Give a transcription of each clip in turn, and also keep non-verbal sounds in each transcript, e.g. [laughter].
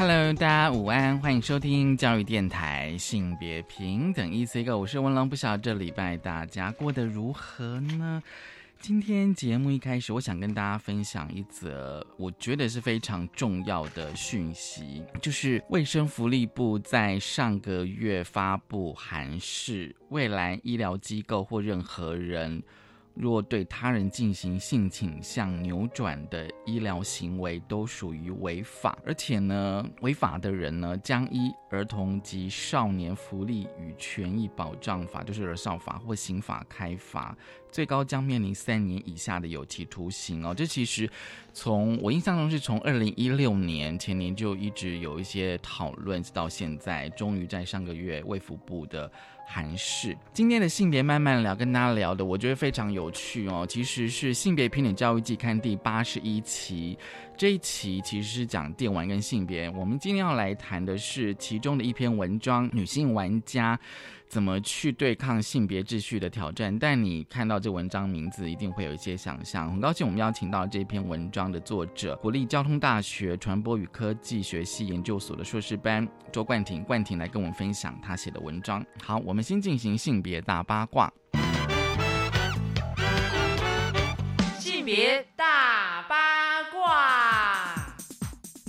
Hello，大家午安，欢迎收听教育电台性别平等 ecg 我是文龙，不晓得这礼拜大家过得如何呢？今天节目一开始，我想跟大家分享一则我觉得是非常重要的讯息，就是卫生福利部在上个月发布函示，未来医疗机构或任何人。若对他人进行性倾向扭转的医疗行为，都属于违法。而且呢，违法的人呢，将依《儿童及少年福利与权益保障法》，就是儿少法或刑法开罚，最高将面临三年以下的有期徒刑哦。这其实从我印象中是从二零一六年前年就一直有一些讨论，直到现在，终于在上个月卫福部的。韩式今天的性别慢慢聊，跟大家聊的，我觉得非常有趣哦。其实是性别平等教育季刊第八十一期，这一期其实是讲电玩跟性别。我们今天要来谈的是其中的一篇文章：女性玩家。怎么去对抗性别秩序的挑战？但你看到这文章名字，一定会有一些想象。很高兴我们邀请到这篇文章的作者，国立交通大学传播与科技学系研究所的硕士班周冠廷，冠廷来跟我们分享他写的文章。好，我们先进行性别大八卦。性别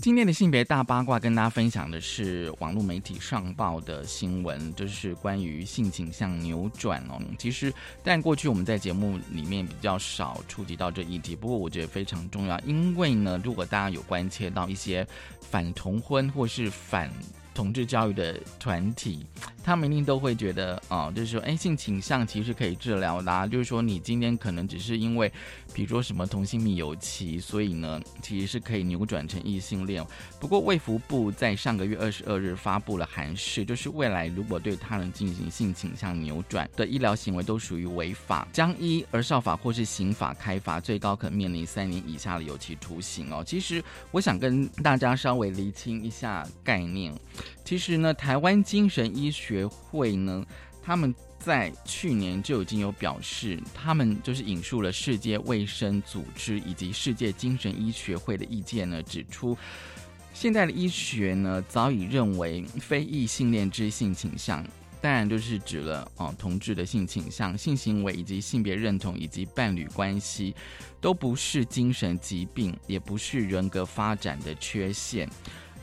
今天的性别大八卦跟大家分享的是网络媒体上报的新闻，就是关于性倾向扭转哦。其实，但过去我们在节目里面比较少触及到这议题，不过我觉得非常重要，因为呢，如果大家有关切到一些反同婚或是反。同志教育的团体，他们一定都会觉得，哦，就是说，哎，性倾向其实可以治疗的，就是说，你今天可能只是因为，比如说什么同性蜜有期，所以呢，其实是可以扭转成异性恋。不过，卫福部在上个月二十二日发布了函示，就是未来如果对他人进行性倾向扭转的医疗行为都属于违法，将依而少法或是刑法开罚，最高可面临三年以下的有期徒刑哦。其实，我想跟大家稍微厘清一下概念。其实呢，台湾精神医学会呢，他们在去年就已经有表示，他们就是引述了世界卫生组织以及世界精神医学会的意见呢，指出，现在的医学呢，早已认为非异性恋之性倾向，当然就是指了哦，同志的性倾向、性行为以及性别认同以及伴侣关系，都不是精神疾病，也不是人格发展的缺陷。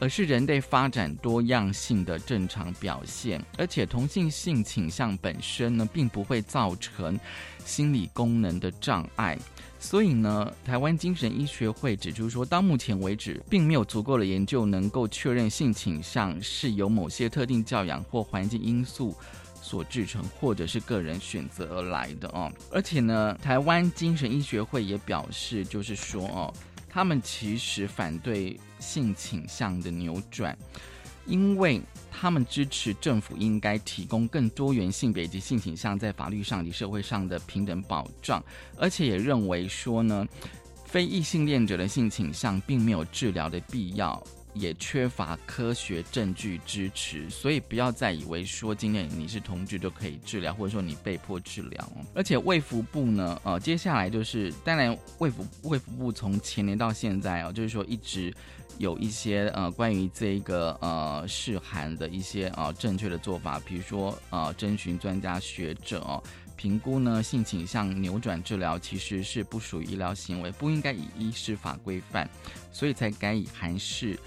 而是人类发展多样性的正常表现，而且同性性倾向本身呢，并不会造成心理功能的障碍。所以呢，台湾精神医学会指出说，到目前为止，并没有足够的研究能够确认性倾向是由某些特定教养或环境因素所制成，或者是个人选择而来的哦。而且呢，台湾精神医学会也表示，就是说哦。他们其实反对性倾向的扭转，因为他们支持政府应该提供更多元性别及性倾向在法律上及社会上的平等保障，而且也认为说呢，非异性恋者的性倾向并没有治疗的必要。也缺乏科学证据支持，所以不要再以为说今天你是同志就可以治疗，或者说你被迫治疗。而且卫福部呢，呃，接下来就是当然卫福卫福部从前年到现在哦，就是说一直有一些呃关于这个呃试函的一些呃正确的做法，比如说呃征询专家学者哦，评估呢性倾向扭转治疗其实是不属于医疗行为，不应该以医师法规范，所以才改以函释。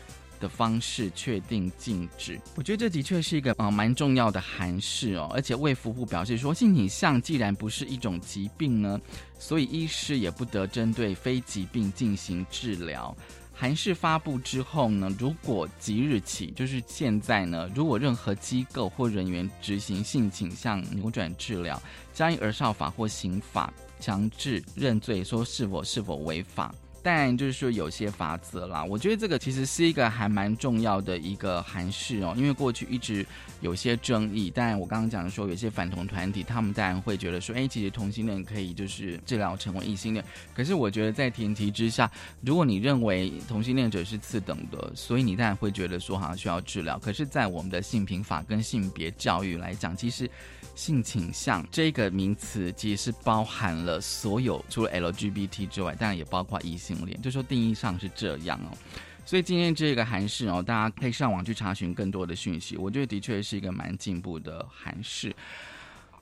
的方式确定禁止，我觉得这的确是一个呃蛮重要的函释哦。而且卫福部表示说，性倾向既然不是一种疾病呢，所以医师也不得针对非疾病进行治疗。函释发布之后呢，如果即日起，就是现在呢，如果任何机构或人员执行性倾向扭转治疗，将以儿少法或刑法强制认罪，说是否是否违法。但就是说有些法则啦。我觉得这个其实是一个还蛮重要的一个函式哦，因为过去一直有些争议。但我刚刚讲说，有些反同团体他们当然会觉得说，哎，其实同性恋可以就是治疗成为异性恋。可是我觉得在前提之下，如果你认为同性恋者是次等的，所以你当然会觉得说好像需要治疗。可是，在我们的性平法跟性别教育来讲，其实。性倾向这个名词其实包含了所有除了 LGBT 之外，当然也包括异性恋，就说定义上是这样哦。所以今天这个韩式哦，大家可以上网去查询更多的讯息。我觉得的确是一个蛮进步的韩式。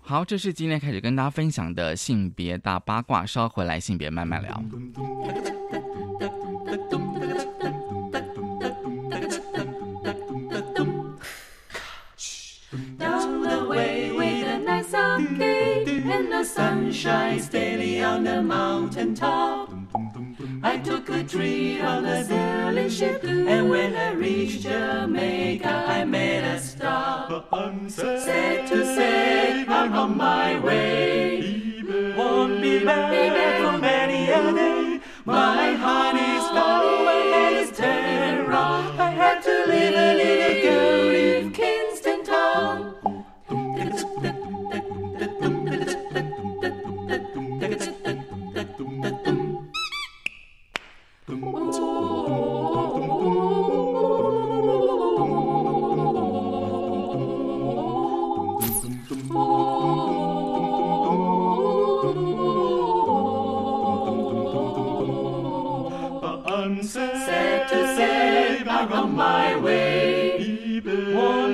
好，这是今天开始跟大家分享的性别大八卦，稍回来性别慢慢聊。And the sun shines daily on the mountain top. I took a trip on a sailing ship, and when I reached Jamaica, I made a stop. Sad to say, I'm on my way. Won't be back for many a day. My heart is my head is turned wrong. I had to leave a little girl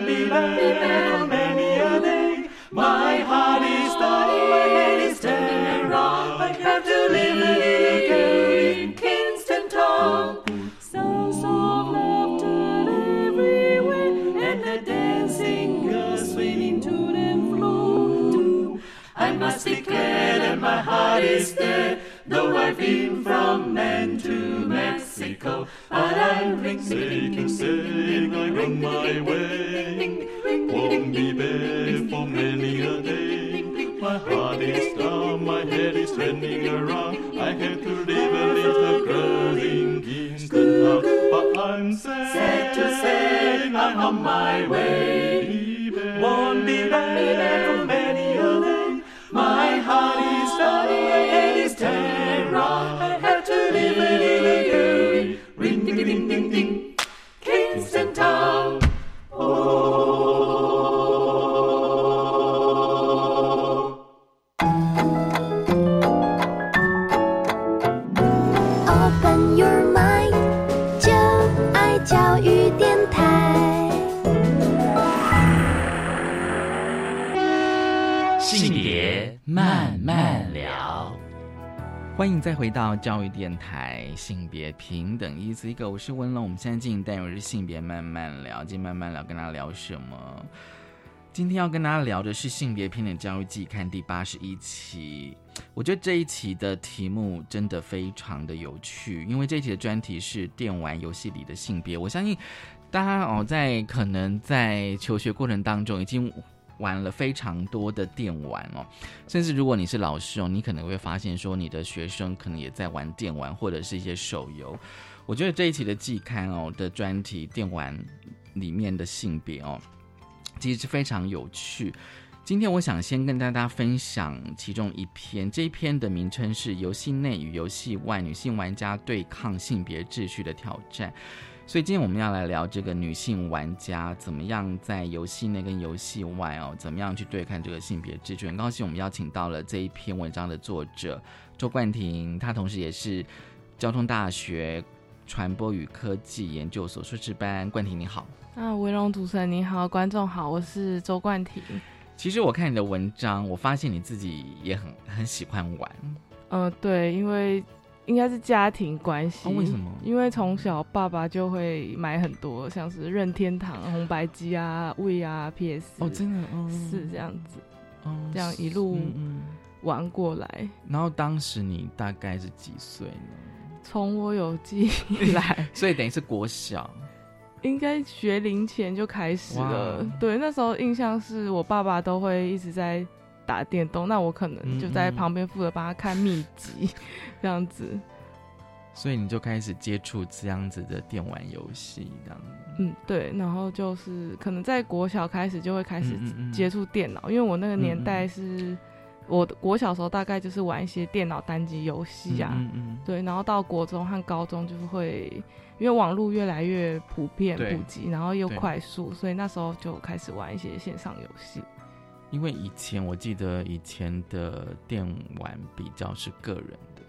Be back for many a day. My heart is done, my head is turned. I have to live a little girl in Kingston town. Sounds of laughter everywhere, and the dancing girls swinging to them floor too. I must declare that my heart is there, though I've been from Man to Mexico. But I'm Sing, sing, I'm on my way. Won't be back for many a day. My heart is down, my head is turning around. I have to leave a little girl in Kingston. But I'm Sad to say, I'm on my way. Won't be back for many a day. My heart is done, my head is wrong. I have to leave a. Ring ding ding ding 欢迎再回到教育电台性别平等一字一个，我是温龙。我们现在进行单元是性别慢慢聊，今天慢慢聊跟大家聊什么？今天要跟大家聊的是性别平等教育季刊第八十一期。我觉得这一期的题目真的非常的有趣，因为这一期的专题是电玩游戏里的性别。我相信大家哦，在可能在求学过程当中已经玩了非常多的电玩哦，甚至如果你是老师哦，你可能会发现说你的学生可能也在玩电玩或者是一些手游。我觉得这一期的季刊哦的专题电玩里面的性别哦，其实是非常有趣。今天我想先跟大家分享其中一篇，这一篇的名称是《游戏内与游戏外女性玩家对抗性别秩序的挑战》。所以今天我们要来聊这个女性玩家怎么样在游戏内跟游戏外哦，怎么样去对抗这个性别秩序。很高兴我们邀请到了这一篇文章的作者周冠廷，他同时也是交通大学传播与科技研究所硕士班。冠廷你好。啊，维龙主持人你好，观众好，我是周冠廷。其实我看你的文章，我发现你自己也很很喜欢玩。呃，对，因为应该是家庭关系。哦为什么因为从小爸爸就会买很多，像是任天堂、红白机啊、V 啊、PS。哦，真的，嗯，是这样子，哦这样一路。玩过来。然后当时你大概是几岁呢？从我有记忆以来，[laughs] 所以等于是国小。应该学龄前就开始了哇。对，那时候印象是我爸爸都会一直在打电动，那我可能就在旁边负责帮他看秘籍，[laughs] 这样子。所以你就开始接触这样子的电玩游戏，这样。嗯，对，然后就是可能在国小开始就会开始接触电脑，因为我那个年嗯代是，我国小时候大概就是玩一些电脑单机游戏啊，嗯嗯对，然后到国中和高中就是会，因为网络越来越普遍普及，然后又快速，所以那时候就开始玩一些线上游戏。因为以前我记得以前的电玩比较是个人的，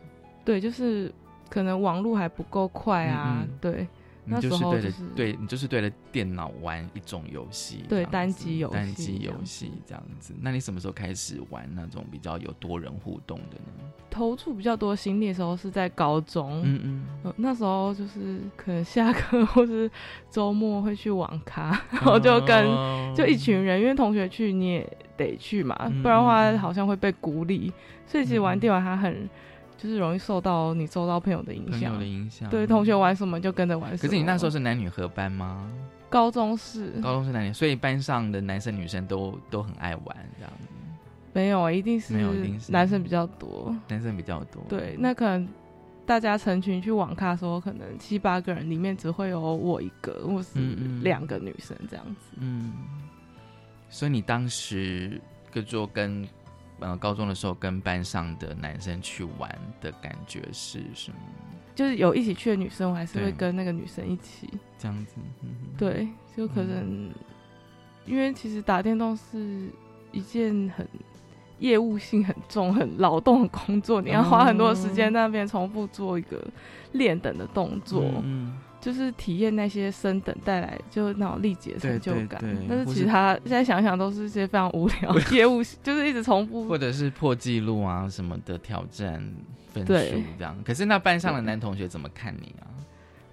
对，就是可能网络还不够快啊，嗯嗯。对，你那就是对着、就是对你就是对着电脑玩一种游戏，对单机游戏单机游戏这样子。那你什么时候开始玩那种比较有多人互动的呢？投注比较多心力的时候是在高中，嗯嗯，呃那时候就是可能下课 [laughs] 或是周末会去网咖，然后就跟、哦就一群人，因为同学去你也得去嘛，嗯不然的话好像会被孤立。所以其实玩电玩它很就是容易受到你受到朋友的影响朋友的。影响，对，同学。玩什么就跟着玩什么。可是你那时候是男女合班吗？高中是高中是男女，所以班上的男生女生都都很爱玩这样子，没有啊，一定是没有一定是男生比较多。男生比较多。对，那可能大家成群去网咖的时候，可能七八个人里面只会有我一个，或是两个女生这样子。嗯，所以你当时就做跟呃高中的时候跟班上的男生去玩的感觉是什么？就是有一起去的女生，我还是对。会跟那个女生一起。这样子，嗯，对，就可能、因为其实打电动是一件很业务性很重、很劳动的工作，你要花很多时间在那边重复做一个练等的动作，嗯，就是体验那些升等带来就那种历劫的成就感。对对对但是其实他现在想想都是一些非常无聊的 [laughs] 业务，就是一直重复或。者是破纪录啊什么的挑战分数这样。可是那班上的男同学怎么看你啊？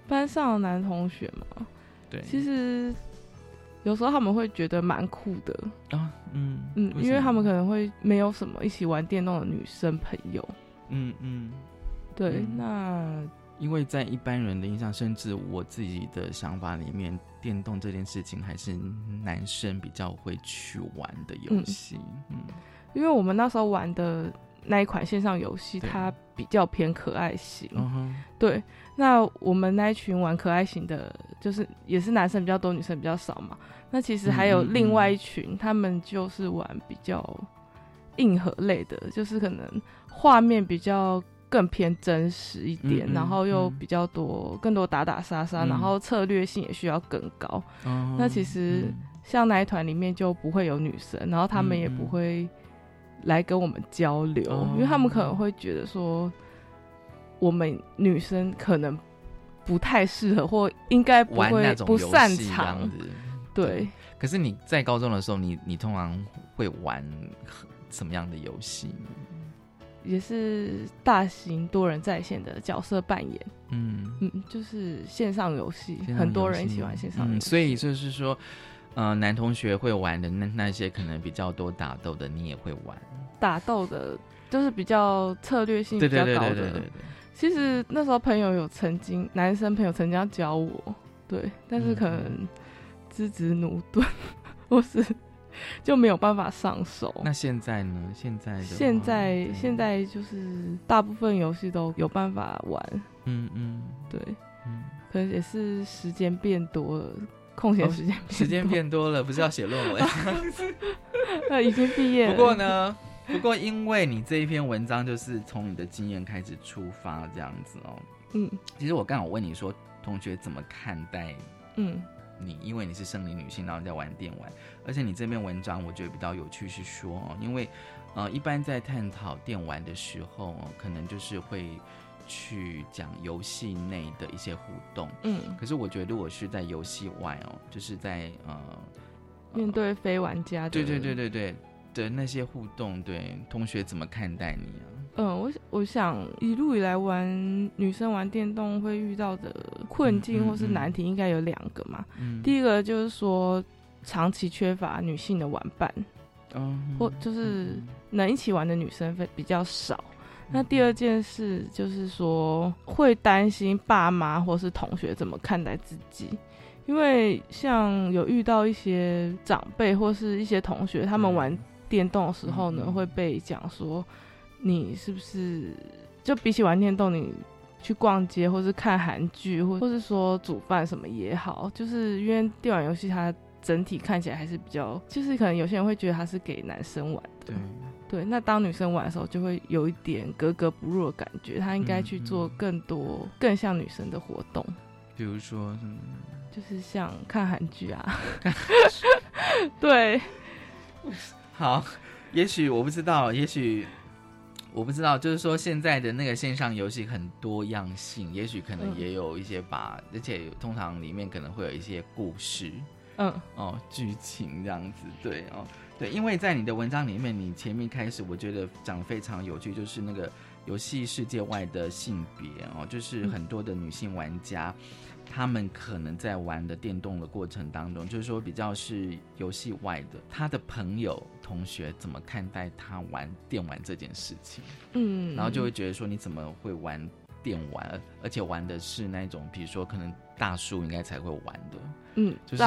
班上的男同学嘛，对，其实有时候他们会觉得蛮酷的，啊，嗯嗯，因为他们可能会没有什么一起玩电动的女生朋友。嗯嗯，对，嗯那因为在一般人的印象，甚至我自己的想法里面，电动这件事情还是男生比较会去玩的游戏。嗯因为我们那时候玩的那一款线上游戏，它比较偏可爱型。嗯哼，对，那我们那一群玩可爱型的，就是也是男生比较多，女生比较少嘛。那其实还有另外一群，他们就是玩比较硬核类的，就是可能画面比较更偏真实一点，嗯嗯然后又嗯比较多更多打打杀杀，嗯然后策略性也需要更高。哦那其实像那一团里面就不会有女生，然后他们也不会来跟我们交流，哦因为他们可能会觉得说，我们女生可能不太适合，或应该不会不擅长。子。对，可是你在高中的时候，你你通常会玩什么样的游戏呢？也是大型多人在线的角色扮演，嗯，嗯，就是线上游戏，很多人一起玩线上游嗯，戏，所以就是说，呃，男同学会玩的那那些可能比较多打斗的，你也会玩。打斗的，就是比较策略性比较高的。对对。其实那时候朋友有曾经，男生朋友曾经要教我，对，但是可嗯能资质驽钝，[laughs] 或是就没有办法上手。那现在呢？现在现在对现在就是大部分游戏都有办法玩，嗯嗯对，嗯，可能也是时间变多了，空闲哦时间时间多变多了，不是要写论文。那 [laughs] [laughs] 已经毕业了。不过，呢，不过因为你这一篇文章就是从你的经验开始出发这样子哦。嗯其实我刚好问你说，同学怎么看待嗯你？因为你是生理女性，然后你在玩电玩，而且你这篇文章我觉得比较有趣是说哦，因为呃，一般在探讨电玩的时候哦，可能就是会去讲游戏内的一些互动。嗯，可是我觉得，如果是在游戏外哦，就是在呃面对非玩家的，对对对对对的那些互动，对同学怎么看待你啊？嗯，我我想一路以来玩女生玩电动会遇到的困境或是难题，应该有两个嘛。嗯，第一个就是说，长期缺乏女性的玩伴，嗯或就是能一起玩的女生会比较少。那第二件事就是说，会担心爸妈或是同学怎么看待自己，因为像有遇到一些长辈或是一些同学，他们玩电动的时候呢，会被讲说，你是不是就比起玩电动，你去逛街，或是看韩剧，或或是说煮饭什么也好，就是因为电玩游戏它整体看起来还是比较，就是可能有些人会觉得它是给男生玩的，对，对，那当女生玩的时候，就会有一点格格不入的感觉。她应该去嗯做更多更像女生的活动，比如说什么？就是像看韩剧啊。[laughs] 对，好，也许我不知道，也许我不知道，就是说现在的那个线上游戏很多样性，也许可能嗯也有一些把，而且通常里面可能会有一些故事嗯哦，剧情这样子，对哦，对，因为在你的文章里面，你前面开始我觉得讲非常有趣，就是那个游戏世界外的性别哦，就是嗯很多的女性玩家。他们可能在玩的电动的过程当中，就是说比较是游戏外的，他的朋友、同学怎么看待他玩电玩这件事情，嗯，然后就会觉得说你怎么会玩电玩，而而且玩的是那种，比如说可能大叔应该才会玩的，嗯，就是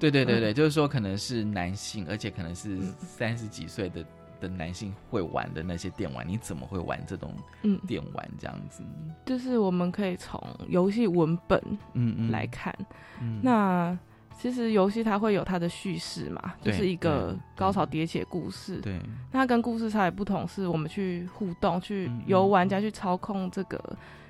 对对对对，就是说可能是男性，而且可能是嗯。三十几岁的的男性会玩的那些电玩，你怎么会玩这种嗯，电玩这样子？就是我们可以从游戏文本嗯嗯。来看，嗯。那其实游戏它会有它的叙事嘛，就是一个高潮迭起的故事。对。那它跟故事差别不同，是我们去互动，去由玩家去操控这个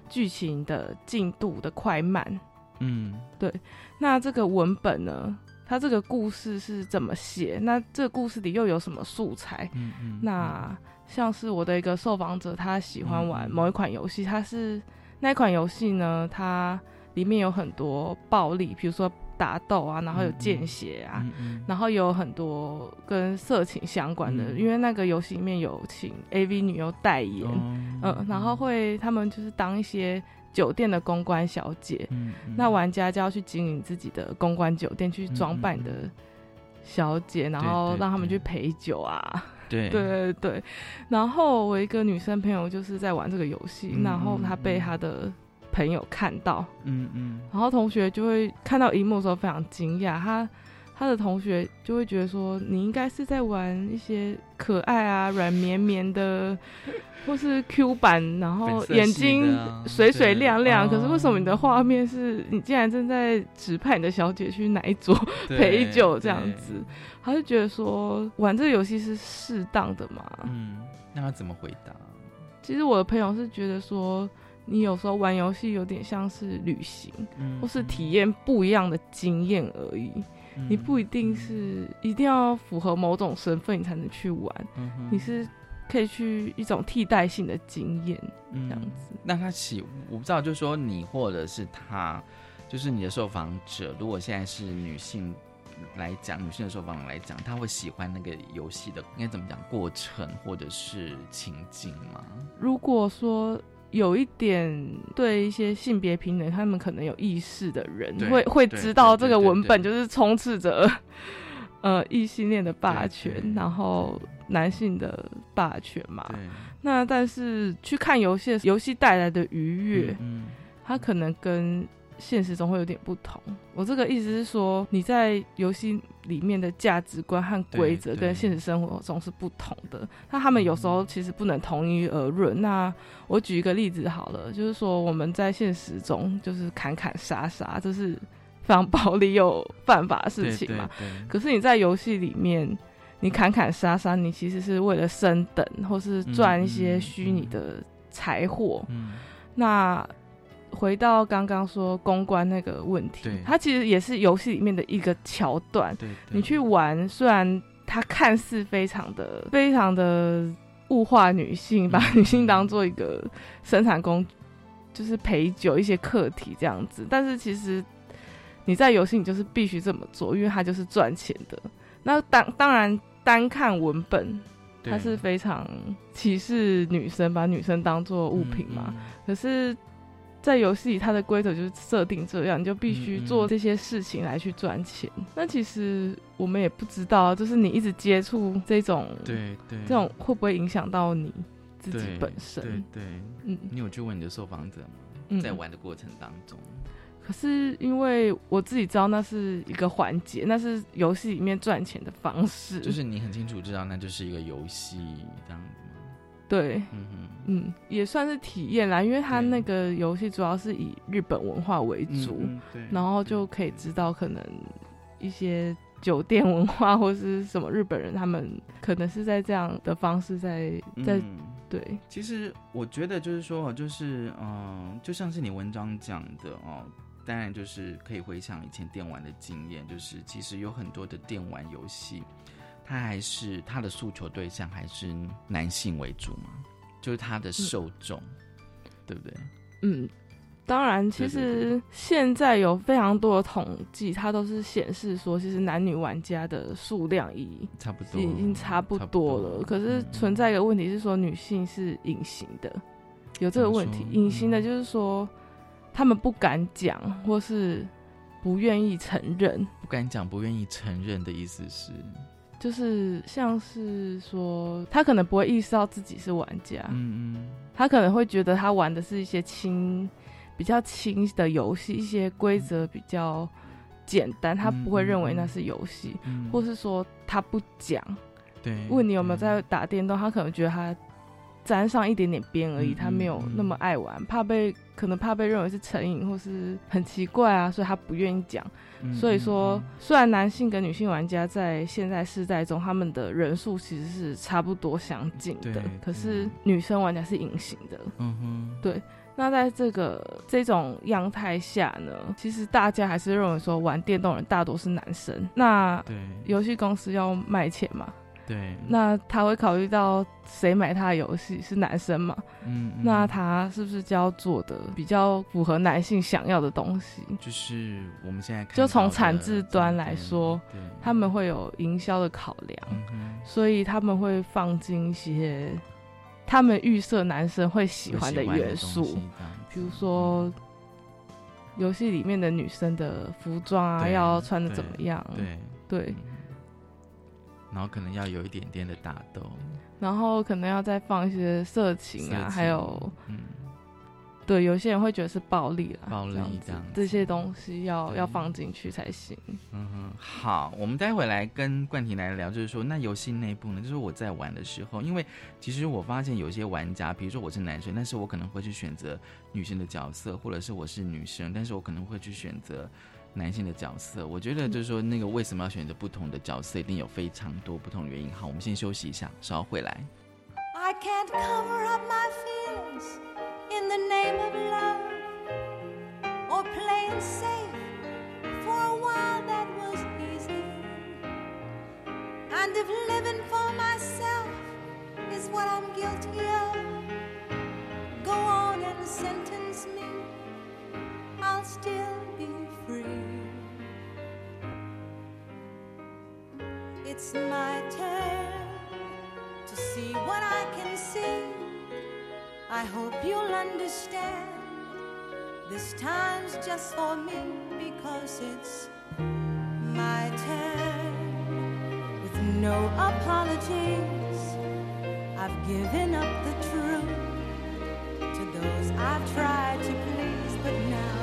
剧情的进度的快慢。嗯。对那这个文本呢，它这个故事是怎么写？那这个故事里又有什么素材？嗯嗯，那像是我的一个受访者，他喜欢玩某一款游戏，他是那一款游戏呢，它里面有很多暴力，比如说打斗啊，然后有见血啊，然后有很多跟色情相关的，嗯因为那个游戏里面有请 AV 女优代言，哦嗯，然后会他们就是当一些酒店的公关小姐，嗯嗯。那玩家就要去经营自己的公关酒店，去装扮你的嗯小姐，然后让他们去陪酒啊，对。[laughs] 对对对。然后我一个女生朋友就是在玩这个游戏，嗯然后她被嗯她的朋友看到，嗯嗯。然后同学就会看到荧幕的时候非常惊讶，他他的同学就会觉得说，你应该是在玩一些可爱啊、软绵绵的，或是 Q 版，然后眼睛水水亮亮。哦可是为什么你的画面是你竟然正在指派你的小姐去哪一桌 [laughs] 陪酒这样子？他就觉得说，玩这个游戏是适当的嘛？嗯，那他怎么回答？其实我的朋友是觉得说。你有时候玩游戏有点像是旅行，嗯或是体验不一样的经验而已。嗯你不一定是一定要符合某种身份你才能去玩，嗯你是可以去一种替代性的经验嗯这样子。那他喜，我不知道，就是说你或者是他，就是你的受访者，如果现在是女性来讲，女性的受访者来讲，他会喜欢那个游戏的应该怎么讲过程或者是情境吗？如果说有一点对一些性别平等，他们可能有意识的人对会会知道这个文本就是充斥着呃异性恋的霸对权，然后男性的霸权嘛。那但是去看游戏，游戏带来的愉悦，嗯。它可能跟现实中会有点不同。我这个意思是说，你在游戏里面的价值观和规则跟现实生活中是不同的。那他们有时候其实不能同一而论。那我举一个例子好了，就是说我们在现实中就是砍砍杀杀，这是非常暴力又犯法的事情嘛。对对对可是你在游戏里面，你砍砍杀杀，你其实是为了升等，或是赚一些虚拟的财货。嗯那回到刚刚说公关那个问题，它其实也是游戏里面的一个桥段。对，对你去玩，虽然它看似非常的、非常的物化女性，把嗯女性当做一个生产工，就是陪酒一些课题这样子，但是其实你在游戏你就是必须这么做，因为它就是赚钱的。那当当然单看文本，对它是非常歧视女生，把女生当做物品嘛。嗯嗯可是，在游戏里，它的规则就是设定这样，你就必须做这些事情来去赚钱。那其实我们也不知道，就是你一直接触这种对对这种会不会影响到你自己本身？对对，嗯你有去问你的受访者吗？嗯在玩的过程当中，可是因为我自己知道那是一个环节，那是游戏里面赚钱的方式，就是你很清楚知道那就是一个游戏这样？对，嗯哼，嗯，也算是体验啦，因为它那个游戏主要是以日本文化为主，对，然后就可以知道可能一些酒店文化或是什么日本人他们可能是在这样的方式在在、嗯对，其实我觉得就是说，就是嗯、就像是你文章讲的哦，当然就是可以回想以前电玩的经验，就是其实有很多的电玩游戏，它还是他的诉求对象还是男性为主嘛，就是他的受众，对不对？嗯。当然，其实现在有非常多的统计，它都是显示说，其实男女玩家的数量已差不多已经差不多了。可是存在一个问题是说，女性是隐形的，有这个问题隐形的就是说，他们不敢讲，或是不愿意承认。不敢讲、不愿意承认的意思是，就是像是说，他可能不会意识到自己是玩家，嗯嗯。他可能会觉得他玩的是一些轻、比较轻的游戏，一些规则比较简单，他不会认为那是游戏，嗯，或是说他不讲，对，问你有没有在打电动，他可能觉得他沾上一点点边而已，嗯他没有嗯那么爱玩，怕被可能怕被认为是成瘾或是很奇怪啊，所以他不愿意讲。嗯所以说嗯，虽然男性跟女性玩家在现在世代中，他们的人数其实是差不多相近的，可是女生玩家是隐形的。嗯哼，对那在这个这种样态下呢，其实大家还是认为说玩电动人大多是男生。那对。游戏公司要卖钱嘛，对，那他会考虑到谁买他的游戏是男生嘛？嗯，嗯。那他是不是就要做的比较符合男性想要的东西？就是我们现在看就从产制端来说，他们会有营销的考量，嗯所以他们会放进一些他们预设男生会喜欢的元素比如说游戏里面的女生的服装啊，要穿的怎么样？对。对，嗯然后可能要有一点点的打斗，然后可能要再放一些色情啊，还有嗯，对，有些人会觉得是暴力啦，暴力这样这样这些东西要要放进去才行。嗯哼，好，我们待会来跟冠廷来聊，就是说，那游戏内部呢，就是我在玩的时候，因为其实我发现有些玩家，比如说我是男生，但是我可能会去选择女生的角色，或者是我是女生，但是我可能会去选择男性的角色。我觉得就是说，那个为什么要选择不同的角色，一定有非常多不同的原因。好，我们先休息一下，稍后回来。I can't cover up my feelings in the name of love or playing safe. For a while that was easy. And if living for myself is what I'm guilty of, go on and sentence me. I'll still be It's my turn to see what I can see. I hope you'll understand. This time's just for me because it's my turn. With no apologies, I've given up the truth to those I've tried to please, but now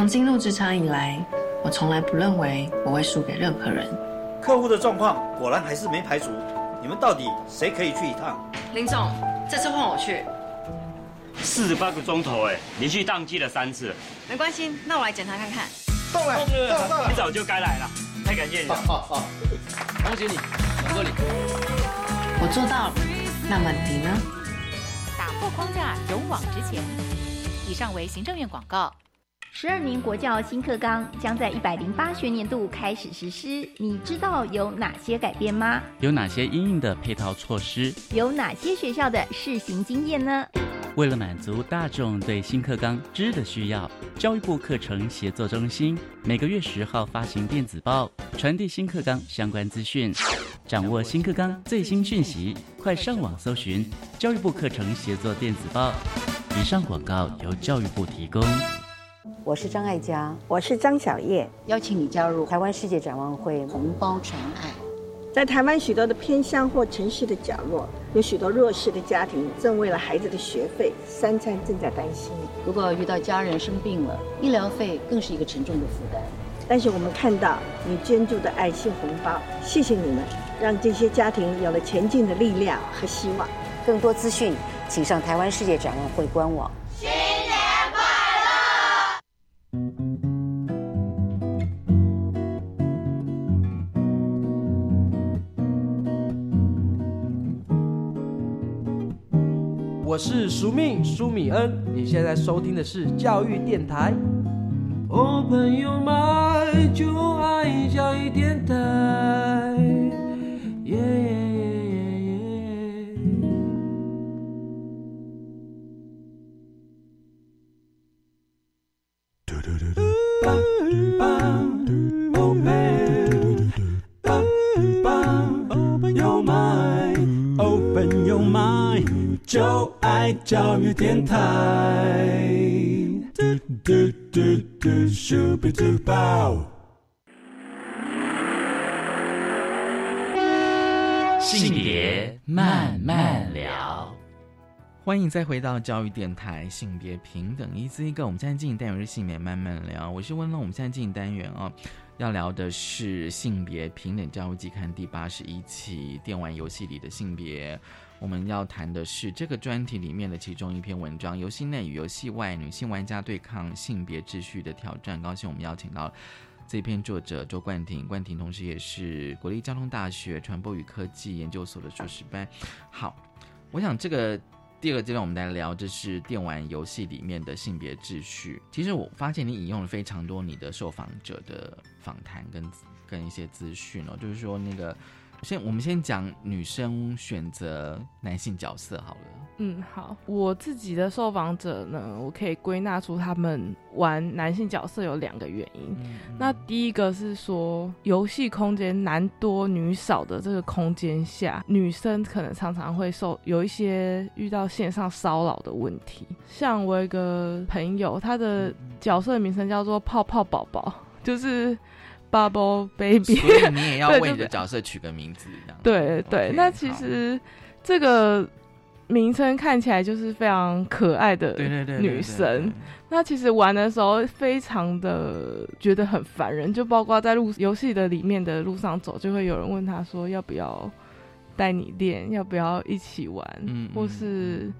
从进入职场以来，我从来不认为我会输给任何人。客户的状况果然还是没排除，你们到底谁可以去一趟？林总，这次换我去。四十八个钟头，哎，连续宕机了三次。没关系，那我来检查看看。到了，到了，到了！你早就该来了，太感谢你了。好好，恭喜你，杨助理。我做到了，那么你呢？打破框架，勇往直前。以上为行政院广告。十二年国教新课纲将在一百零八学年度开始实施，你知道有哪些改变吗？有哪些应用的配套措施？有哪些学校的试行经验呢？为了满足大众对新课纲知的需要，教育部课程协作中心每个月十号发行电子报，传递新课纲相关资讯。掌握新课纲最新讯息，快上网搜寻教育部课程协作电子报。以上广告由教育部提供。我是张爱嘉，我是张小叶，邀请你加入台湾世界展望会红包传爱。在台湾许多的偏乡或城市的角落，有许多弱势的家庭正为了孩子的学费、三餐正在担心。如果遇到家人生病了，医疗费更是一个沉重的负担。但是我们看到你捐助的爱心红包，谢谢你们，让这些家庭有了前进的力量和希望。更多资讯，请上台湾世界展望会官网。是苏命苏米恩，你现在收听的是教育电台。哦，朋友们就爱教育电台。教育电台。性别慢慢聊，欢迎再回到教育电台性别平等一字一个。我们现在进行单元是性别慢慢聊，我是温乐。我们现在进行单元哦，要聊的是性别平等教育季刊第八十一期。电玩游戏里的性别。我们要谈的是这个专题里面的其中一篇文章：游戏内与游戏外女性玩家对抗性别秩序的挑战。高兴我们邀请到。这篇作者周冠廷，冠廷同时也是国立交通大学传播与科技研究所的硕士班。好，我想这个第二个阶段我们来聊，这是电玩游戏里面的性别秩序。其实我发现你引用了非常多你的受访者的访谈跟跟一些资讯哦，就是说那个先我们先讲女生选择男性角色好了。嗯，好，我自己的受访者呢，我可以归纳出他们玩男性角色有两个原因。那第一个是说，游戏空间男多女少的这个空间下，女生可能常常会受有一些遇到线上骚扰的问题。像我有一个朋友，他的角色名称叫做泡泡宝宝，就是 Bubble Baby，所以你也要 [laughs] 为你的角色取个名字，这样。对对，那其实这个。名称看起来就是非常可爱的女神，那其实玩的时候非常的觉得很烦人，就包括在路游戏的里面的路上走，就会有人问他说要不要带你练，要不要一起玩，或是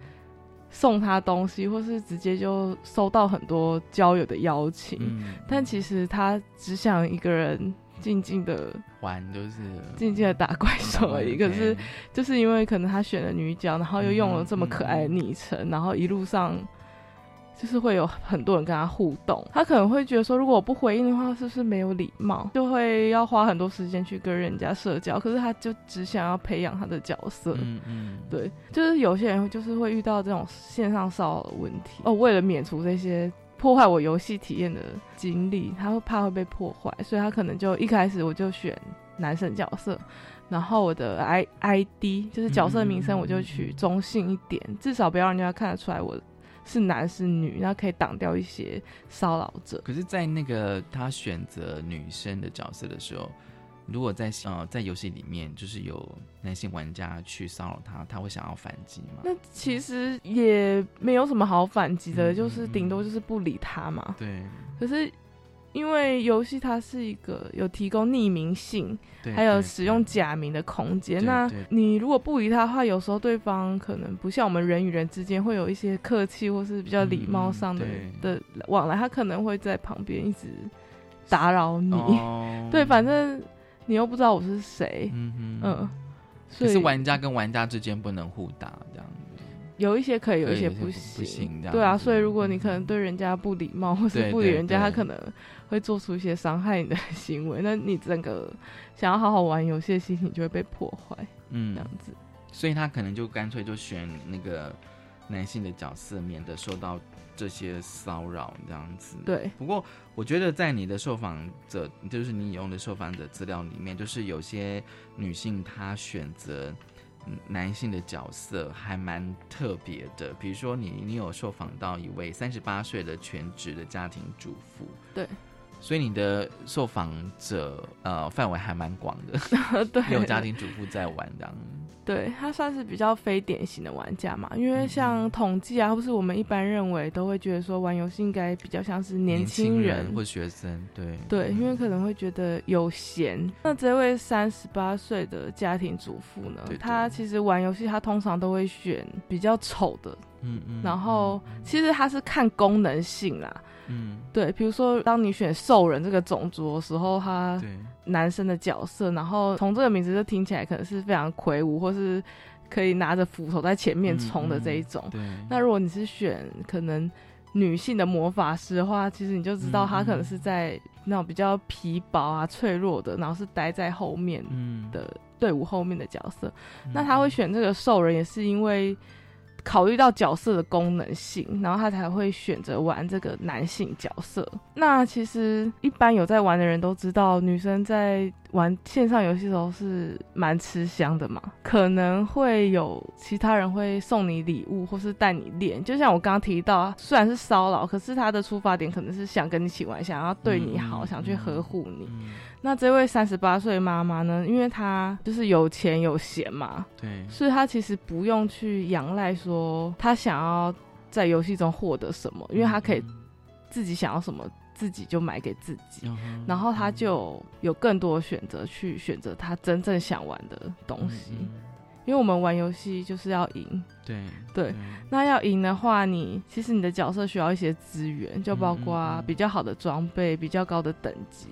送他东西，或是直接就收到很多交友的邀请，但其实他只想一个人。静静的玩，就是静静的打怪兽而已。可是，就是因为可能他选了女角，然后又用了这么可爱的昵称，然后一路上就是会有很多人跟他互动。他可能会觉得说，如果我不回应的话，是不是没有礼貌？就会要花很多时间去跟人家社交。可是，他就只想要培养他的角色。嗯嗯，对，就是有些人就是会遇到这种线上骚扰的问题。哦，为了免除这些。破坏我游戏体验的经历，他会怕会被破坏，所以他可能就一开始我就选男生角色，然后我的 i i d 就是角色名称我就取中性一点，至少不要让人家看得出来我是男是女，然后可以挡掉一些骚扰者。可是，在那个他选择女生的角色的时候，如果在呃在游戏里面，就是有男性玩家去骚扰他，他会想要反击吗？那其实也没有什么好反击的，嗯就是顶多就是不理他嘛。对，可是因为游戏它是一个有提供匿名性，对还有使用假名的空间。那你如果不理他的话，有时候对方可能不像我们人与人之间会有一些客气或是比较礼貌上的、嗯的往来，他可能会在旁边一直打扰你。哦 [laughs] 对，反正你又不知道我是谁。嗯所以是玩家跟玩家之间不能互打，这样子。有一些可以，有一些不行不不行对啊，所以如果你可能对人家不礼貌，或是不理人家，他可能会做出一些伤害你的 [laughs] 行为，那你整个想要好好玩游戏的心情就会被破坏。嗯，这样子。所以他可能就干脆就选那个男性的角色，免得受到这些骚扰这样子。对不过我觉得在你的受访者，就是你用的受访者资料里面，就是有些女性她选择。嗯男性的角色还蛮特别的，比如说你，你有受访到一位三十八岁的全职的家庭主妇，对，所以你的受访者呃范围还蛮广的，[laughs] 对 [laughs] 有家庭主妇在玩这样。对他算是比较非典型的玩家嘛，因为像统计啊，或是我们一般认为都会觉得说玩游戏应该比较像是年轻人或学生，对。对，因为可能会觉得有闲。那这位三十八岁的家庭主妇呢，她其实玩游戏，她通常都会选比较丑的，嗯嗯，然后其实它是看功能性啦。嗯，对，比如说当你选兽人这个种族的时候，他对男生的角色，然后从这个名字就听起来可能是非常魁梧，或是可以拿着斧头在前面冲的这一种。对，那如果你是选可能女性的魔法师的话，其实你就知道她可能是在那种比较皮薄啊、脆弱的，然后是待在后面的队伍后面的角色。那他会选这个兽人，也是因为。考虑到角色的功能性，然后他才会选择玩这个男性角色。那其实一般有在玩的人都知道，女生在玩线上游戏的时候是蛮吃香的嘛，可能会有其他人会送你礼物，或是带你练。就像我刚刚提到，虽然是骚扰，可是他的出发点可能是想跟你一起玩，想要对你好，想去呵护你。那这位三十八岁妈妈呢？因为她就是有钱有闲嘛，对，所以她其实不用去仰赖说她想要在游戏中获得什么，因为她可以自己想要什么自己就买给自己，嗯然后她就有更多的选择去选择她真正想玩的东西。因为我们玩游戏就是要赢，对对，那要赢的话，你其实你的角色需要一些资源，就包括比较好的装备、比较高的等级。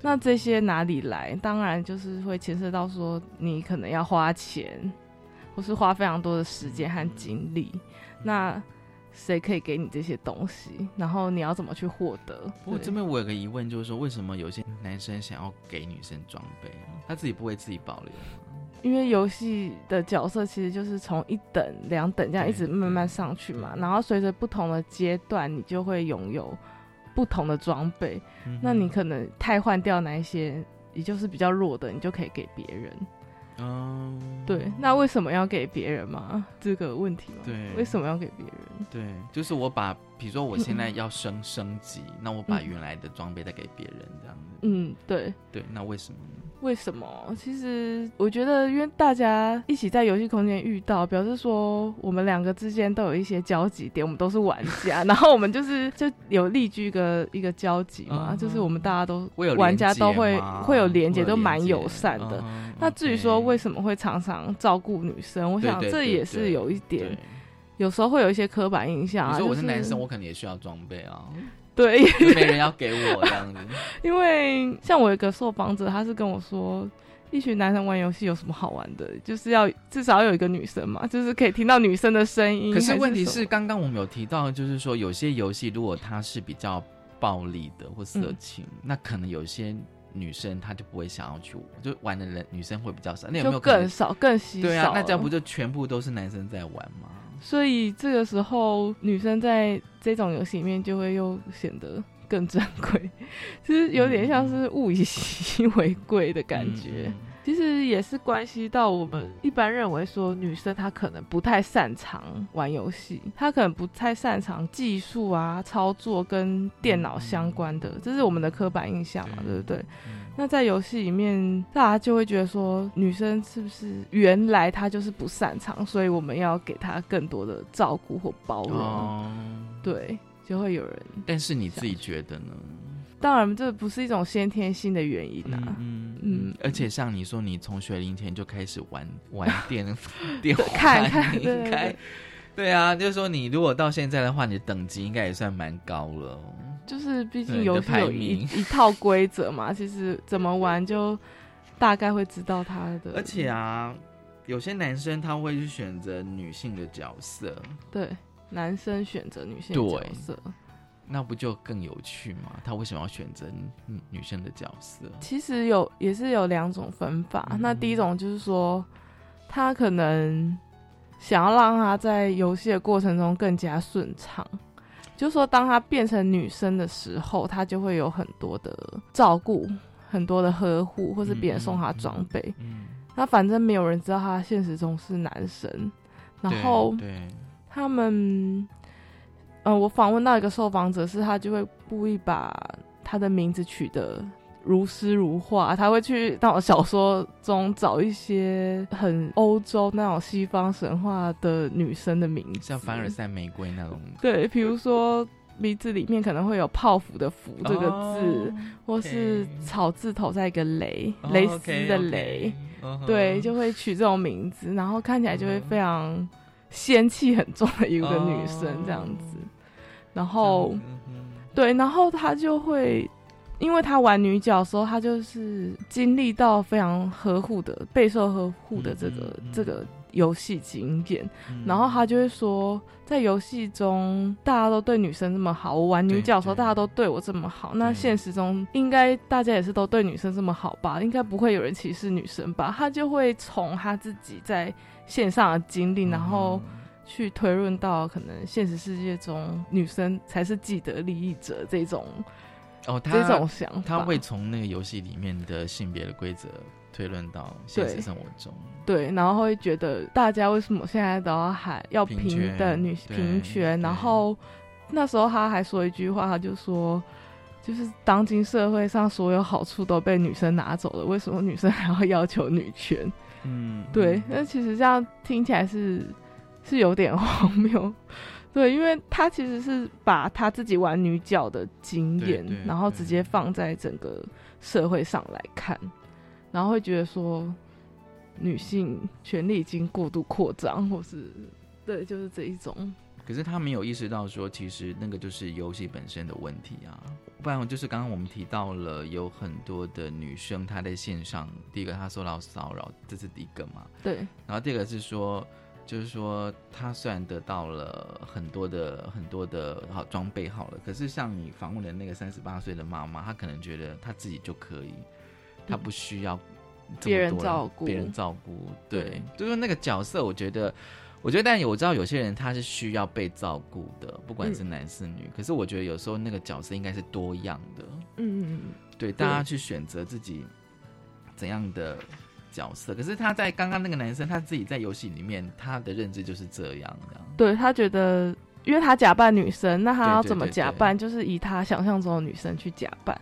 那这些哪里来？当然就是会牵涉到说，你可能要花钱，或是花非常多的时间和精力。那谁可以给你这些东西？然后你要怎么去获得？不过这边我有个疑问，就是说为什么有些男生想要给女生装备，他自己不为自己保留？因为游戏的角色其实就是从一等、两等这样一直慢慢上去嘛，然后随着不同的阶段，你就会拥有不同的装备。嗯那你可能太换掉哪一些，也就是比较弱的，你就可以给别人。哦，对，那为什么要给别人嘛？这个问题嘛，对为什么要给别人？对，就是我把，比如说我现在要升升级，那我把原来的装备再给别人，这样子。嗯，对。对，那为什么呢？为什么？其实我觉得，因为大家一起在游戏空间遇到，表示说我们两个之间都有一些交集点，我们都是玩家，[laughs] 然后我们就是就有立居一个一个交集嘛，嗯就是我们大家都玩家都会会有连接，都蛮友善的。嗯那至于说为什么会常常照顾女生，我想这也是有一点对，有时候会有一些刻板印象啊。你说我是男生，我可能也需要装备啊。对就没人要给我这样子。[laughs] 因为像我有一个受访者，他是跟我说，一群男生玩游戏有什么好玩的？就是要至少要有一个女生嘛，就是可以听到女生的声音。可是问题是，刚刚我们有提到，就是说有些游戏如果它是比较暴力的或色情，嗯那可能有些女生她就不会想要去，就玩的人女生会比较少。那有没有更少更稀对啊少，那这样不就全部都是男生在玩吗？所以这个时候，女生在这种游戏里面就会又显得更珍贵，[laughs] 其实有点像是物以稀为贵的感觉。其实也是关系到我们一般认为说女生她可能不太擅长玩游戏，她可能不太擅长技术啊、操作跟电脑相关的，这是我们的刻板印象嘛，对不对？那在游戏里面，大家就会觉得说，女生是不是原来她就是不擅长，所以我们要给她更多的照顾或包容？哦，对，就会有人。但是你自己觉得呢？当然，这不是一种先天性的原因啊。嗯嗯，而且像你说，你从学龄前就开始玩玩 [laughs] 电电话，看看应该对啊，就是说你如果到现在的话，你的等级应该也算蛮高了。就是毕竟游戏有一一套规则嘛，其实怎么玩就大概会知道他的。而且啊，有些男生他会去选择女性的角色，对，男生选择女性角色。那不就更有趣吗？他为什么要选择女生的角色？其实有也是有两种分法。那第一种就是说，他可能想要让他在游戏的过程中更加顺畅，就是说，当他变成女生的时候，他就会有很多的照顾、很多的呵护，或是别人送他装备。那反正没有人知道他现实中是男生，然后他们。嗯，我访问到一个受访者，是他就会故意把他的名字取得如诗如画，他会去那种小说中找一些很欧洲那种西方神话的女生的名字，像凡尔赛玫瑰那种。对，比如说名字里面可能会有泡芙的“芙”这个字，或是草字头在一个蕾，蕾丝的蕾，对，就会取这种名字，然后看起来就会非常。仙气很重的一个女生这样子，然后，对，然后她就会，因为他玩女角的时候，他就是经历到非常呵护的、备受呵护的这个这个游戏经验，然后他就会说，在游戏中大家都对女生这么好，我玩女角的时候大家都对我这么好，那现实中应该大家也是都对女生这么好吧？应该不会有人歧视女生吧？他就会从他自己在。线上的经历，然后去推论到可能现实世界中女生才是既得利益者这种哦，这种想法，他会从那个游戏里面的性别的规则推论到现实生活中，对，然后会觉得大家为什么现在都要喊要平等女平权，然后那时候他还说一句话，他就说，就是当今社会上所有好处都被女生拿走了，为什么女生还要要求女权？嗯，对，那其实这样听起来是是有点 [laughs] 荒谬，对，因为他其实是把他自己玩女角的经验，然后直接放在整个社会上来看，然后会觉得说女性权利已经过度扩张，或是对，就是这一种。可是他没有意识到说，其实那个就是游戏本身的问题啊。不然就是刚刚我们提到了有很多的女生，她在线上，第一个她受到骚扰，这是第一个嘛？对。然后第二个是说，就是说他虽然得到了很多的很多的好装备好了，可是像你访问的那个三十八岁的妈妈，她可能觉得她自己就可以，她不需要别人照顾，别人照顾。对，就是那个角色，我觉得。我觉得，但我知道有些人他是需要被照顾的，不管是男是女。可是我觉得有时候那个角色应该是多样的。嗯嗯嗯对，大家去选择自己怎样的角色。可是他在刚刚那个男生他自己在游戏里面，他的认知就是这样的。对他觉得，因为他假扮女生，那他要怎么假扮？就是以他想象中的女生去假扮。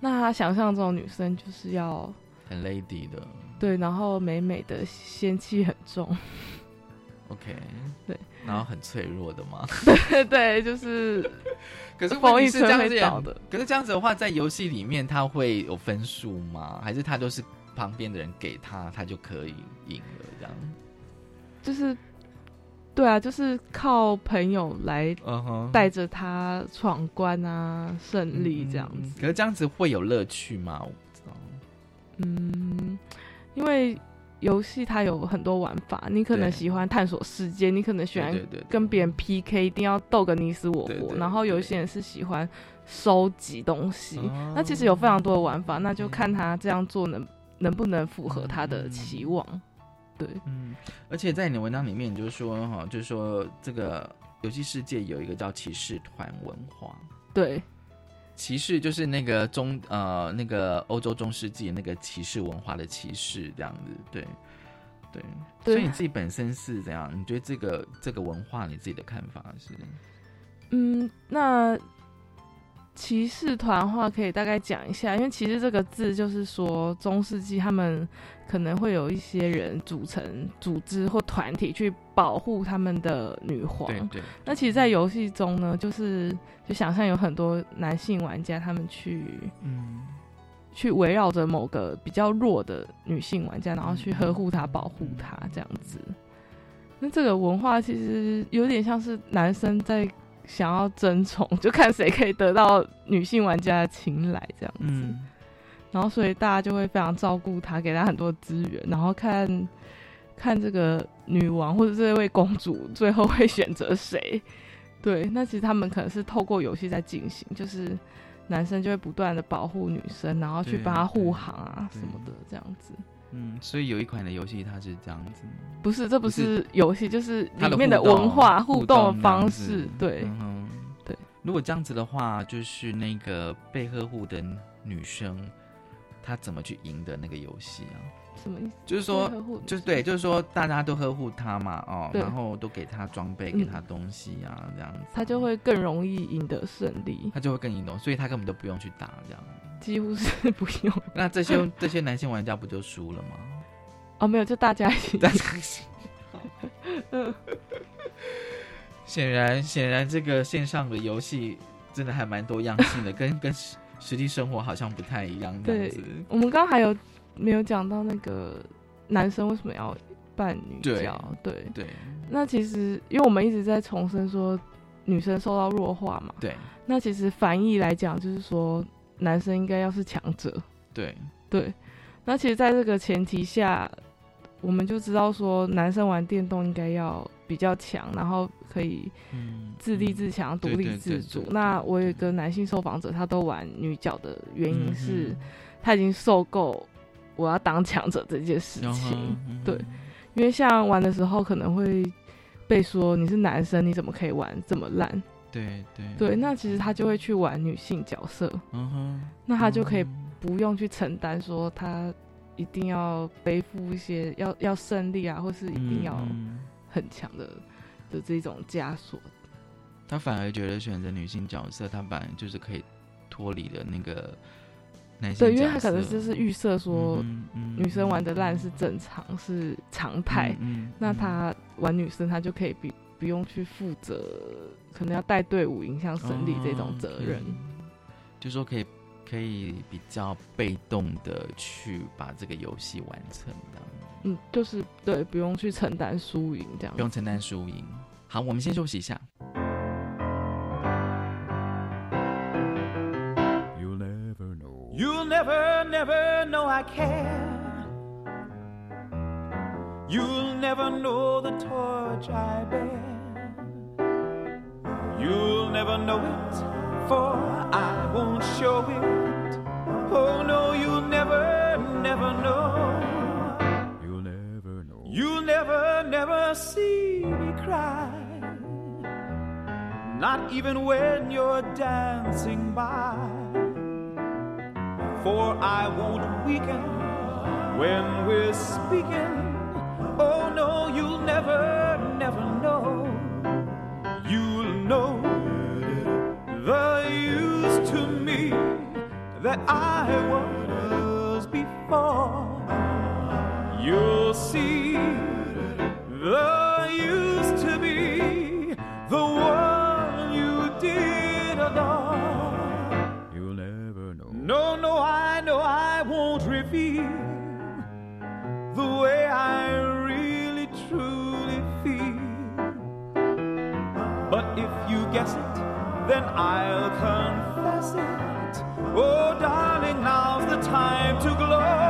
那他想象中的女生就是要很 lady 的，对，然后美美的，仙气很重。OK，对，然后很脆弱的嘛，[laughs] 对对，就是，[laughs] 可是风一是这样子的。可是这样子的话，在游戏里面他会有分数吗？还是他都是旁边的人给他，他就可以赢了？这样，就是，对啊，就是靠朋友来带着他闯关啊，胜利这样子。可是这样子会有乐趣吗？我不知道。嗯，因为。游戏它有很多玩法，你可能喜欢探索世界，你可能喜欢跟别人 PK，一定要斗个你死我活。然后有一些人是喜欢收集东西，那其实有非常多的玩法，那就看他这样做能能不能符合他的期望。对，嗯，而且在你的文章里面，就是说哈，就是说这个游戏世界有一个叫骑士团文化。对，骑士就是那个中呃那个欧洲中世纪那个骑士文化的骑士这样子，对对。对所以你自己本身是怎样？你觉得这个这个文化你自己的看法是？嗯，那骑士团的话，可以大概讲一下，因为骑士这个字就是说中世纪他们可能会有一些人组成组织或团体去保护他们的女皇。对对。那其实，在游戏中呢，就是就想象有很多男性玩家，他们去嗯去围绕着某个比较弱的女性玩家，然后去呵护她、保护她这样子。那这个文化其实有点像是男生在想要争宠，[laughs] 就看谁可以得到女性玩家的青睐这样子。嗯然后所以大家就会非常照顾她，给她很多资源，然后看看这个女王或者这位公主最后会选择谁。[laughs] 对，那其实他们可能是透过游戏在进行，就是男生就会不断的保护女生，然后去帮她护航啊什么的这样子。嗯，所以有一款的游戏它是这样子，不是，这不是游戏，就是里面的文化互互动方式。对，嗯哼对。如果这样子的话，就是那个被呵护的女生，她怎么去赢得那个游戏啊？什么意思？就是说就是对，就是说大家都呵护她嘛，哦，然后都给她装备，嗯给她东西啊，这样子，她就会更容易赢得胜利，她就会更赢得，所以她根本都不用去打这样。几乎是不用。[laughs] 那这些这些男性玩家不就输了吗？哦，没有，就大家一起，大家一起。嗯，显然，显然这个线上的游戏真的还蛮多样性的，跟跟实实际生活好像不太一样这样对。，我们刚刚还有没有讲到那个男生为什么要扮女对角？对对那其实因为我们一直在重申说女生受到弱化嘛，对那其实反义来讲就是说男生应该要是强者，对对。那其实，在这个前提下，我们就知道说，男生玩电动应该要比较强，然后可以自立自强、独立自主。那我有一个男性受访者，他都玩女角的原因嗯是哼，他已经受够我要当强者这件事嗯情。嗯对，因为像玩的时候可能会被说你是男生，你怎么可以玩这么烂？对对。对，那其实他就会去玩女性角色，嗯哼，那他就可以不用去承担说他一定要背负一些要要胜利啊，或是一定要嗯。很强的的这种枷锁。他反而觉得选择女性角色，他反而就是可以脱离的那个男性对，因为他可能就是预设说女生玩的烂是。正常是常态，嗯嗯那他玩女生他就可以不不用去负责可能要带队伍影响胜利这种责任。就说可以可以比较被动的去把这个游戏完成的，嗯，就是对，不用去承担输赢这样不。用承担输赢。好，我们先休息一下。You'll never know. You'll never, never know I care. You'll never know the torch I bear. Never know it, for I won't show it. Oh no, you'll never, never know. You'll never know. You'll never, never see me cry. Not even when you're dancing by. For I won't weaken when we're speaking. Oh no, you'll never, never know. That I was before. You'll see the used to be the one you did adore. You'll never know. No, no, I know I won't reveal the way I really truly feel. But if you guess it, then I'll confess it. Oh, darling, now's the time to glow.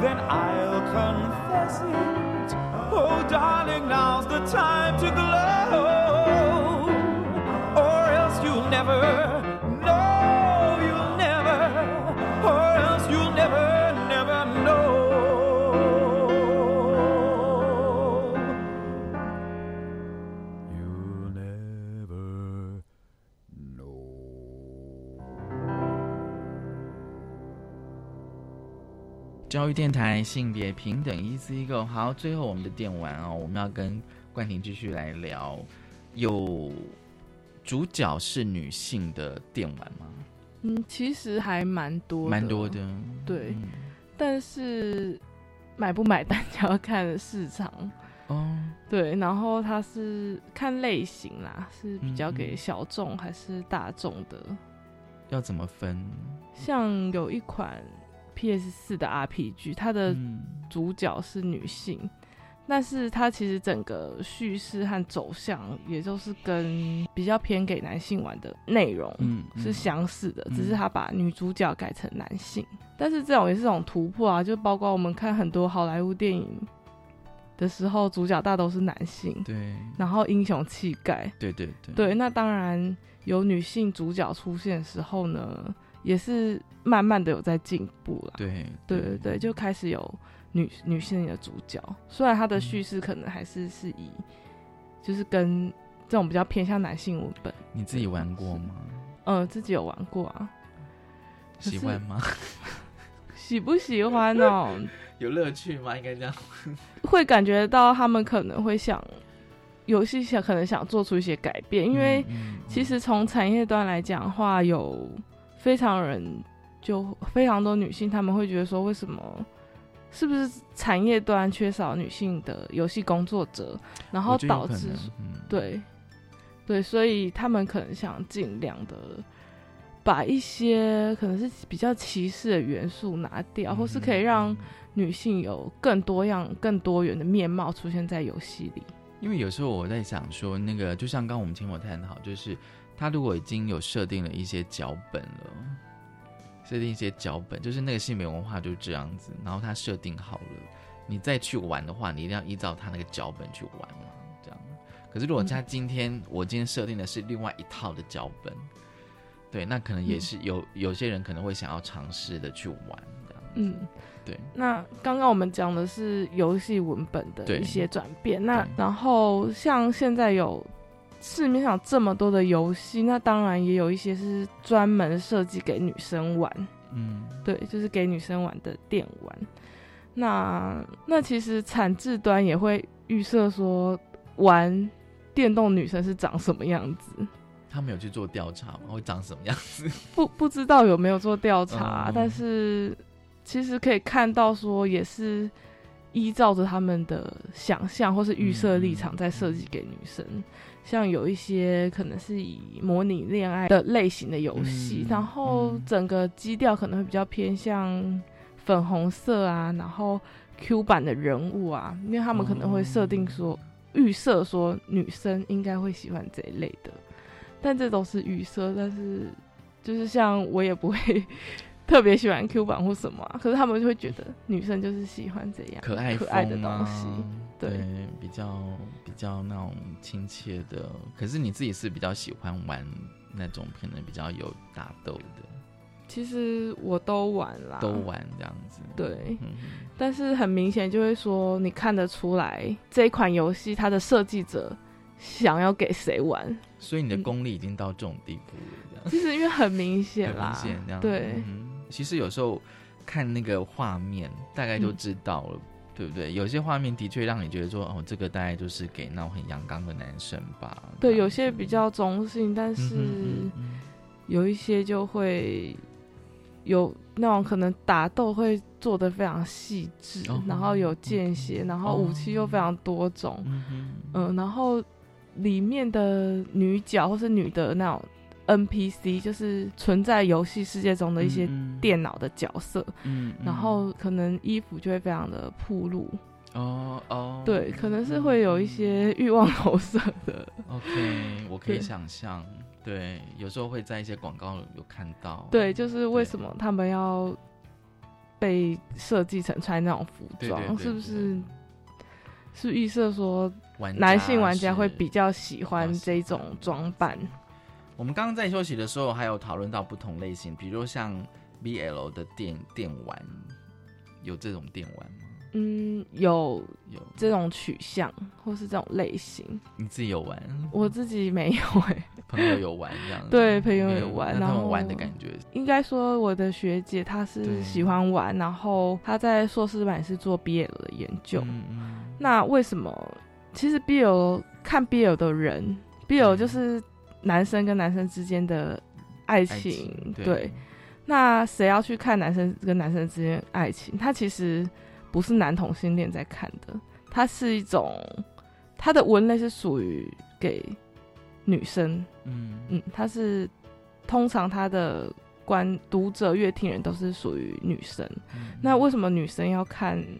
then I'll confess it. Oh, darling, now's the time to glow, or else you'll never. 教育电台性别平等 Easy Go。好，最后我们的电玩哦，我们要跟冠廷继续来聊，有主角是女性的电玩吗？嗯，其实还蛮多的，蛮多的，对，但是买不买单就要看市场哦。对，然后它是看类型啦，是比较给小众还是大众的？要怎么分？像有一款 PS 四的 RPG，它的嗯。主角是女性，但是它其实整个叙事和走向，也就是跟比较偏给男性玩的内容是相似的，嗯只是他把女主角改成男性。但是这种也是种突破啊，就包括我们看很多好莱坞电影的时候，主角大都是男性，对，然后英雄气概，对对对，对，那当然有女性主角出现的时候呢，也是慢慢的有在进步了。对对对对，就开始有女女性的主角，虽然它的叙事可能还是是以就是跟这种比较偏向男性文本。你自己玩过吗？嗯，自己有玩过啊。喜欢吗？喜不喜欢哦？[laughs] 有乐趣吗？应该这样。会感觉到他们可能会想游戏想可能想做出一些改变，因为嗯其实从产业端来讲的话，有非常人就非常多女性，他们会觉得说，为什么是不是产业端缺少女性的游戏工作者，然后导致嗯对对，所以他们可能想尽量的。把一些可能是比较歧视的元素拿掉，或是可以让女性有更多样、更多元的面貌出现在游戏里。因为有时候我在想说，那个就像刚刚我们前面有探讨，就是他如果已经有设定了一些脚本了，设定一些脚本，就是那个性别文化就是这样子，然后他设定好了，你再去玩的话，你一定要依照他那个脚本去玩嘛，这样。可是如果他今天、我今天设定的是另外一套的脚本，对，那可能也是有、有些人可能会想要尝试的去玩，这样。嗯，对。那刚刚我们讲的是游戏文本的一些转变，那然后像现在有市面上这么多的游戏，那当然也有一些是专门设计给女生玩，嗯，对，就是给女生玩的电玩。那那其实产制端也会预设说玩电动女生是长什么样子，他们有去做调查吗？会长什么样子？不不知道有没有做调查，嗯但是其实可以看到说也是依照着他们的想象或是预设立场在设计给女生。像有一些可能是以模拟恋爱的类型的游戏，嗯然后整个基调可能会比较偏向粉红色啊，然后 Q 版的人物啊，因为他们可能会设定说、预设说女生应该会喜欢这一类的，但这都是预设，但是就是像我也不会 [laughs] 特别喜欢 Q 版或什么啊、可是他们就会觉得女生就是喜欢这样可爱可爱的东西。啊，对比较比较那种亲切的。可是你自己是比较喜欢玩那种可能比较有打斗的，其实我都玩啦，都玩这样子。对，嗯但是很明显就会说，你看得出来这一款游戏它的设计者想要给谁玩。所以你的功力已经到这种地步了。其实因为很明显很啦，明显这样。对，嗯其实有时候看那个画面，大概就嗯知道了。对不对？有些画面的确让你觉得说，哦，这个大概就是给那种很阳刚的男生吧。对，有些比较中性，但是有一些就会有那种可能打斗会做的非常细致，哦然后有间歇，然后武器又非常多种，嗯、然后里面的女角或是女的那种 NPC，就是存在游戏世界中的一些电脑的角色，嗯嗯然后可能衣服就会非常的暴露。哦哦，对，可能是会有一些欲望投射的。OK，[laughs] 我可以想象，对，有时候会在一些广告有看到，对，就是为什么他们要被设计成穿那种服装，是不是？是预设说男性玩家会比较喜欢这种装扮？我们刚刚在休息的时候，还有讨论到不同类型，比如像 BL 的电电玩，有这种电玩吗？嗯，有有这种取向或是这种类型，你自己有玩？[laughs] 我自己没有哎、朋友有玩这样子？对，朋友有玩，然后玩的感觉，应该说我的学姐她是喜欢玩，然后她在硕士班是做 BL 的研究。嗯那为什么？其实 BL 看 BL 的人，BL 就是男生跟男生之间的爱情，情对对。那谁要去看男生跟男生之间爱情？他其实不是男同性恋在看的，它是一种，它的文类是属于给女生，嗯嗯，它是通常它的观读者、乐听人都是属于女生。那为什么女生要看嗯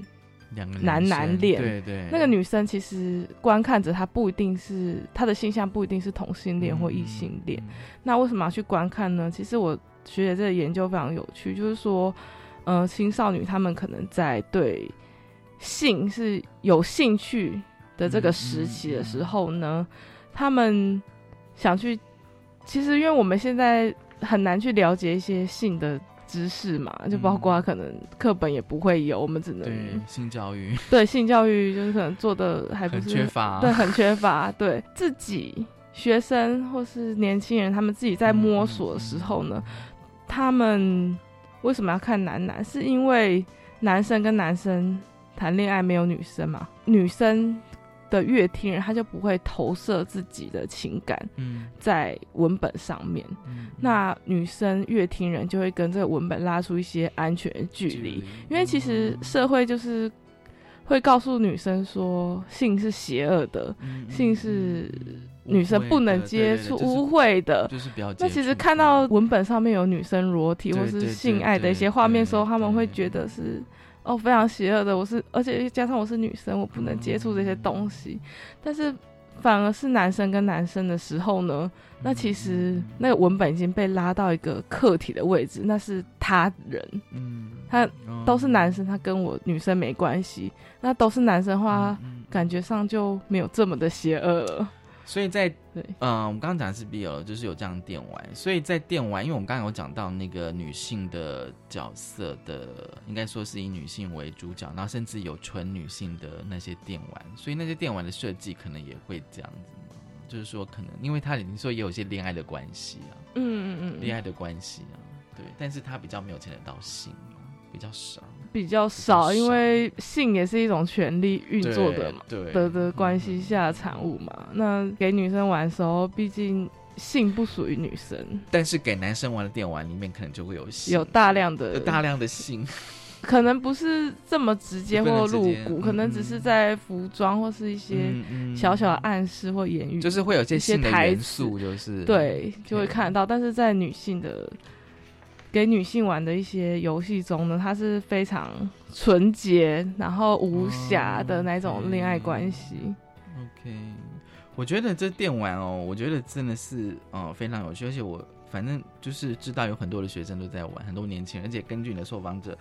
两个男男恋？对对，那个女生其实观看者她不一定是她的性向不一定是同性恋或嗯异性恋。那为什么要去观看呢？其实我学姐这个研究非常有趣，就是说，呃，青少女她们可能在对性是有兴趣的这个嗯时期的时候呢，他们想去，其实因为我们现在很难去了解一些性的知识嘛，就包括可能课本也不会有，我们只能对性教育，[laughs] 对性教育就是可能做的还不很是缺乏对，很缺乏。对自己学生或是年轻人，他们自己在摸索的时候呢，他们为什么要看男男？是因为男生跟男生谈恋爱没有女生嘛？女生的乐听人他就不会投射自己的情感嗯。在文本上面，那女生乐听人就会跟这个文本拉出一些安全的距离，因为其实社会就是会告诉女生说性是邪恶的，性是女生不能接触、污秽的，就是比较那其实看到文本上面有女生裸体或是性爱的一些画面的时候，他们会觉得是哦非常邪恶的。我是而且加上我是女生，我不能接触这些东西。但是反而是男生跟男生的时候呢，那其实那个文本已经被拉到一个客体的位置，那是他人，嗯，他都是男生，他跟我女生没关系。那都是男生的话，感觉上就没有这么的邪恶了。所以在对，嗯、我们刚刚讲的是 BL，就是有这样电玩，所以在电玩，因为我们刚刚有讲到那个女性的角色的，应该说是以女性为主角，然后甚至有纯女性的那些电玩，所以那些电玩的设计可能也会这样子嘛，就是说可能因为它你说也有一些恋爱的关系啊，嗯嗯嗯恋爱的关系啊，对，但是它比较没有牵扯到性啊，比较少。比较少，因为性也是一种权力运作的嘛，对对。的的关系下的产物嘛。那给女生玩的时候，毕竟性不属于女生，但是给男生玩的电玩里面可能就会有性，有大量的有大量的性，[laughs] 可能不是这么直接或露骨，可能只是在服装或是一些小小的暗示或言语，就是会有一些性的元台词素就是。对，就会看得到。但是在女性的给女性玩的一些游戏中呢，它是非常纯洁，然后无瑕的那种恋爱关系。OK，我觉得这电玩哦，我觉得真的是呃非常有趣，而且我反正就是知道有很多的学生都在玩，很多年轻人，而且根据你的受访者。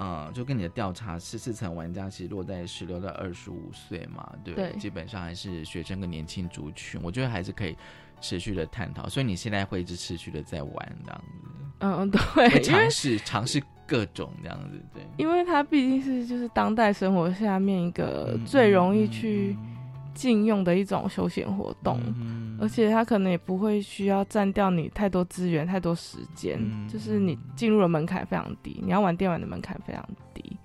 呃，就跟你的调查是四成玩家其实落在十六到二十五岁嘛？对基本上还是学生跟年轻族群，我觉得还是可以持续的探讨。所以你现在会一直持续的在玩这样子，嗯，对，尝试尝试各种这样子，对。因为它毕竟是就是当代生活下面一个嗯最容易去禁用的一种休闲活动，嗯而且它可能也不会需要占掉你太多资源、太多时间，嗯就是你进入的门槛非常低，你要玩电玩的门槛非常低，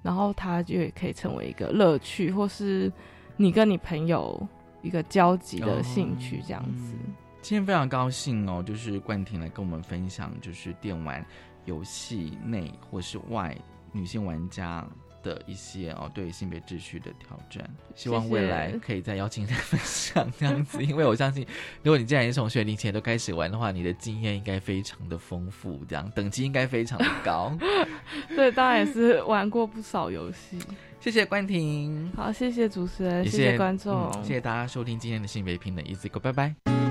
然后它就也可以成为一个乐趣，或是你跟你朋友一个交集的兴趣这样子。今天非常高兴哦，就是冠廷来跟我们分享，就是电玩游戏内或是外女性玩家的一些哦对性别秩序的挑战。希望未来可以再邀请你来分享这样子，[laughs] 因为我相信，如果你既然是从学龄前都开始玩的话，你的经验应该非常的丰富，这样等级应该非常的高。[laughs] 对，当然也是玩过不少游戏。谢谢冠廷，好，谢谢主持人，也谢谢观众，嗯谢谢大家收听今天的性别平等 Easy Go，拜拜。